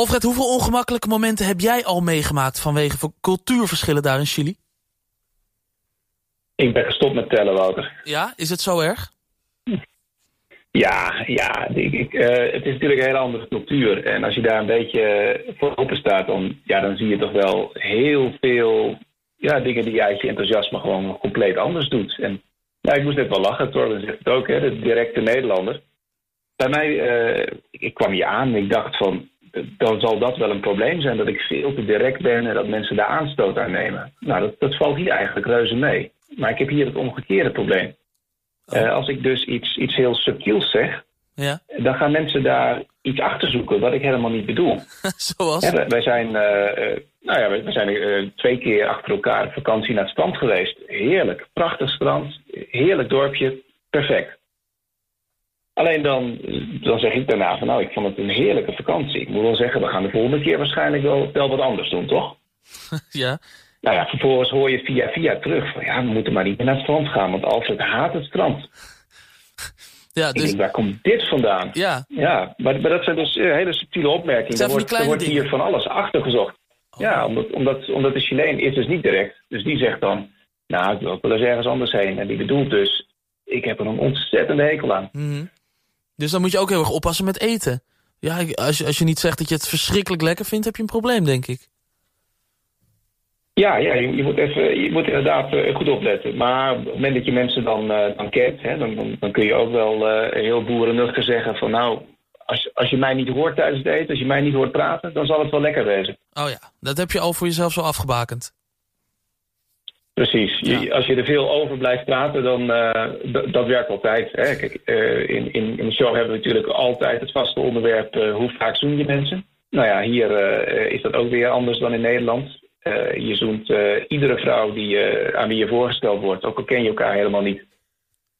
Alfred, hoeveel ongemakkelijke momenten heb jij al meegemaakt... vanwege cultuurverschillen daar in Chili? Ik ben gestopt met tellen, Wouter. Ja, is het zo erg? Ja, ja ik, ik, uh, het is natuurlijk een hele andere cultuur. En als je daar een beetje voor open staat, dan, ja, dan zie je toch wel heel veel ja, dingen die je je enthousiasme gewoon compleet anders doet. En ja, ik moest net wel lachen, Torben zegt het ook, hè, de directe Nederlander. Bij mij, uh, ik kwam hier aan en ik dacht van, dan zal dat wel een probleem zijn dat ik veel te direct ben en dat mensen daar aanstoot aan nemen. Nou, dat, dat valt hier eigenlijk reuze mee. Maar ik heb hier het omgekeerde probleem. Oh. Uh, als ik dus iets, iets heel subtiels zeg, ja. dan gaan mensen daar iets achter zoeken wat ik helemaal niet bedoel. Zoals? Ja, wij zijn, uh, nou ja, we zijn twee keer achter elkaar op vakantie naar het strand geweest. Heerlijk, prachtig strand, heerlijk dorpje, perfect. Alleen dan, dan zeg ik daarna van nou, ik vond het een heerlijke vakantie. Ik moet wel zeggen, we gaan de volgende keer waarschijnlijk wel, wel wat anders doen, toch? ja. Nou ja, vervolgens hoor je via via terug van ja, we moeten maar niet meer naar het strand gaan, want Alfred haat het strand. Ja, dus... denk, waar komt dit vandaan? Ja. Ja, maar, maar dat zijn dus uh, hele subtiele opmerkingen. Er wordt, er wordt hier van alles achtergezocht. Oh. Ja, omdat, omdat, omdat de Chileen is dus niet direct. Dus die zegt dan, nou, ik wil wel eens ergens anders heen. En die bedoelt dus, ik heb er een ontzettende hekel aan. Mm -hmm. Dus dan moet je ook heel erg oppassen met eten. Ja, als je, als je niet zegt dat je het verschrikkelijk lekker vindt, heb je een probleem, denk ik. Ja, ja je, je, moet even, je moet inderdaad uh, goed opletten. Maar op het moment dat je mensen dan, uh, dan kent, hè, dan, dan, dan, kun je ook wel uh, heel boerennuchter zeggen van nou, als, als je mij niet hoort tijdens het eten, als je mij niet hoort praten, dan zal het wel lekker wezen. Oh ja, dat heb je al voor jezelf zo afgebakend. Precies. Ja. als je er veel over blijft praten, dan dat werkt altijd. Hè. Kijk, in, in, in de show hebben we natuurlijk altijd het vaste onderwerp hoe vaak zoen je mensen. Nou ja, hier is dat ook weer anders dan in Nederland. Uh, je zoent uh, iedere vrouw die, uh, aan wie je voorgesteld wordt, ook al ken je elkaar helemaal niet.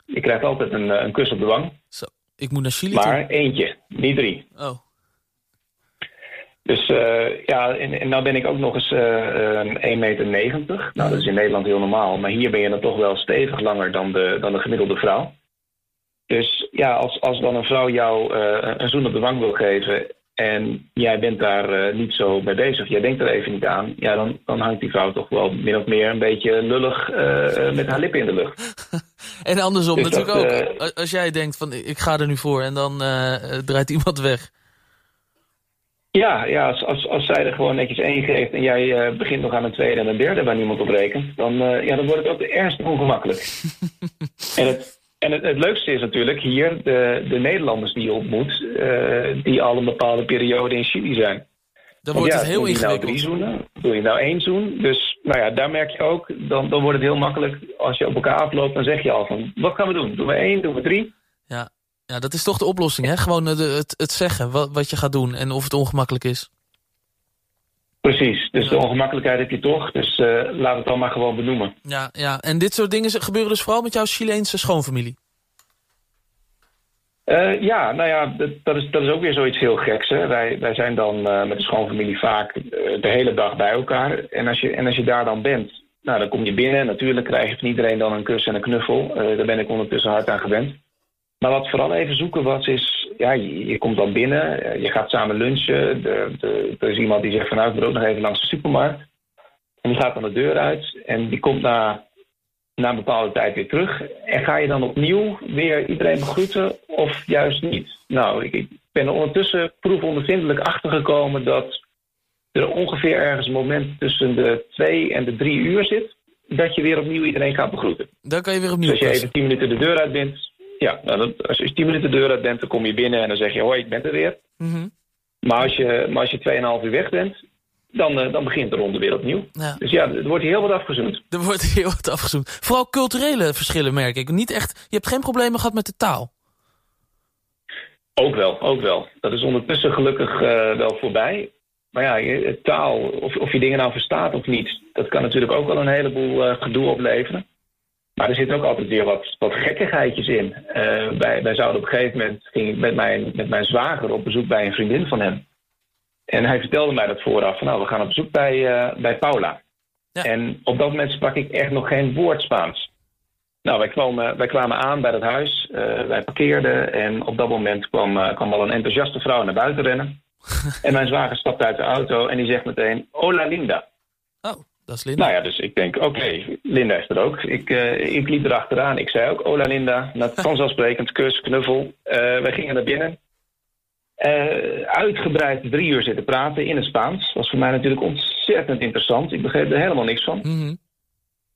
Je krijgt altijd een, een kus op de wang. Zo, ik moet naar Chili Maar toe. eentje, niet drie. Oh. Dus ja, en, en nou ben ik ook nog eens 1,90 meter. Nou, dat is in Nederland heel normaal. Maar hier ben je dan toch wel stevig langer dan de, dan de gemiddelde vrouw. Dus ja, als, als dan een vrouw jou een zoen op de wang wil geven en jij bent daar uh, niet zo mee bezig, jij denkt er even niet aan, ja, dan, dan hangt die vrouw toch wel min of meer een beetje lullig uh, met haar lippen in de lucht. en andersom dus natuurlijk dat, ook. Als jij denkt van ik ga er nu voor en dan draait iemand weg. Ja, ja als, als, als zij er gewoon netjes één geeft en jij begint nog aan een tweede en een derde waar niemand op rekent, dan, ja, dan wordt het ook ernstig ongemakkelijk. en het, en het, het, leukste is natuurlijk hier de, de Nederlanders die je ontmoet, uh, die al een bepaalde periode in Chili zijn. Dan wordt het heel ingewikkeld. Nou drie zoenen, doe je nou één zoen. Dus nou ja, daar merk je ook, dan, dan wordt het heel makkelijk. Als je op elkaar afloopt, dan zeg je al van, wat gaan we doen? Doen we één, doen we drie? Ja, dat is toch de oplossing, hè? Gewoon de, het, het zeggen wat, wat je gaat doen en of het ongemakkelijk is. Precies, dus de ongemakkelijkheid heb je toch. Dus uh, laat het dan maar gewoon benoemen. Ja, ja, en dit soort dingen gebeuren dus vooral met jouw Chileense schoonfamilie? Uh, ja, nou ja, dat, dat, is, dat is ook weer zoiets heel geks. Hè? Wij, wij zijn dan uh, met de schoonfamilie vaak de hele dag bij elkaar. En als, je, en als je daar dan bent, nou, dan kom je binnen. Natuurlijk krijg je van iedereen dan een kus en een knuffel. daar ben ik ondertussen hard aan gewend. Maar wat vooral even zoeken was, is... Ja, je, je komt dan binnen, je gaat samen lunchen. De, de, er is iemand die zegt van... Nou, ik moet ook nog even langs de supermarkt. En die gaat dan de deur uit. En die komt na, na een bepaalde tijd weer terug. En ga je dan opnieuw weer iedereen begroeten of juist niet? Nou, ik, ik ben er ondertussen proefondervindelijk achtergekomen... dat er ongeveer ergens een moment tussen de twee en de drie uur zit... dat je weer opnieuw iedereen gaat begroeten. Dan kan je weer opnieuw Dus als je even tien minuten de deur uit bent ja, nou, als je tien minuten de deur uit bent, dan kom je binnen en dan zeg je, hoi, ik ben er weer. Mm Maar als je, maar als je 2,5 uur weg bent, dan, uh, dan begint de ronde weer opnieuw. Ja. Dus ja, er wordt hier heel wat afgezoend. Er wordt heel wat afgezoend. Vooral culturele verschillen merk ik. Niet echt, je hebt geen problemen gehad met de taal. Ook wel, ook wel. Dat is ondertussen gelukkig uh, wel voorbij. Maar ja, taal, of, of je dingen nou verstaat of niet... dat kan natuurlijk ook wel een heleboel uh, gedoe opleveren. Maar er zitten ook altijd weer wat, wat gekkigheidjes in. Uh, wij, wij zouden op een gegeven moment ging ik met mijn, met mijn zwager op bezoek bij een vriendin van hem. En hij vertelde mij dat vooraf. Van, nou, we gaan op bezoek bij, uh, bij Paula. Ja. En op dat moment sprak ik echt nog geen woord Spaans. Nou, wij kwamen, wij kwamen aan bij dat huis. Uh, wij parkeerden. En op dat moment kwam, kwam al een enthousiaste vrouw naar buiten rennen. en mijn zwager stapt uit de auto en die zegt meteen, hola Linda. Oh, dat is Linda. Nou ja, dus ik denk, oké, Linda is er ook. Ik, uh, ik liep erachteraan. Ik zei ook, hola Linda. Nou, vanzelfsprekend, kus, knuffel. Uh, wij gingen naar binnen. Uh, uitgebreid drie uur zitten praten in het Spaans. was voor mij natuurlijk ontzettend interessant. Ik begreep er helemaal niks van. Mm -hmm.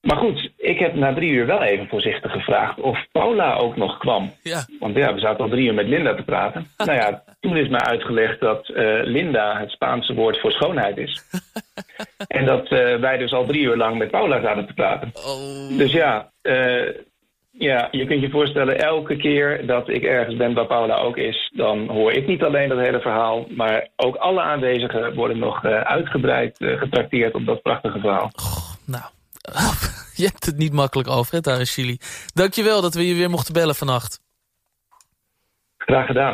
Maar goed, ik heb na drie uur wel even voorzichtig gevraagd of Paula ook nog kwam. Ja. Want ja, we zaten al drie uur met Linda te praten. nou ja, toen is mij uitgelegd dat uh, Linda het Spaanse woord voor schoonheid is. en dat uh, wij dus al drie uur lang met Paula zaten te praten. Oh. Dus ja, uh, ja, je kunt je voorstellen, elke keer dat ik ergens ben waar Paula ook is, dan hoor ik niet alleen dat hele verhaal, maar ook alle aanwezigen worden nog uitgebreid getrakteerd op dat prachtige verhaal. Oh, nou, je hebt het niet makkelijk over, hè, daar in Chili. Dankjewel dat we je weer mochten bellen vannacht. Graag gedaan.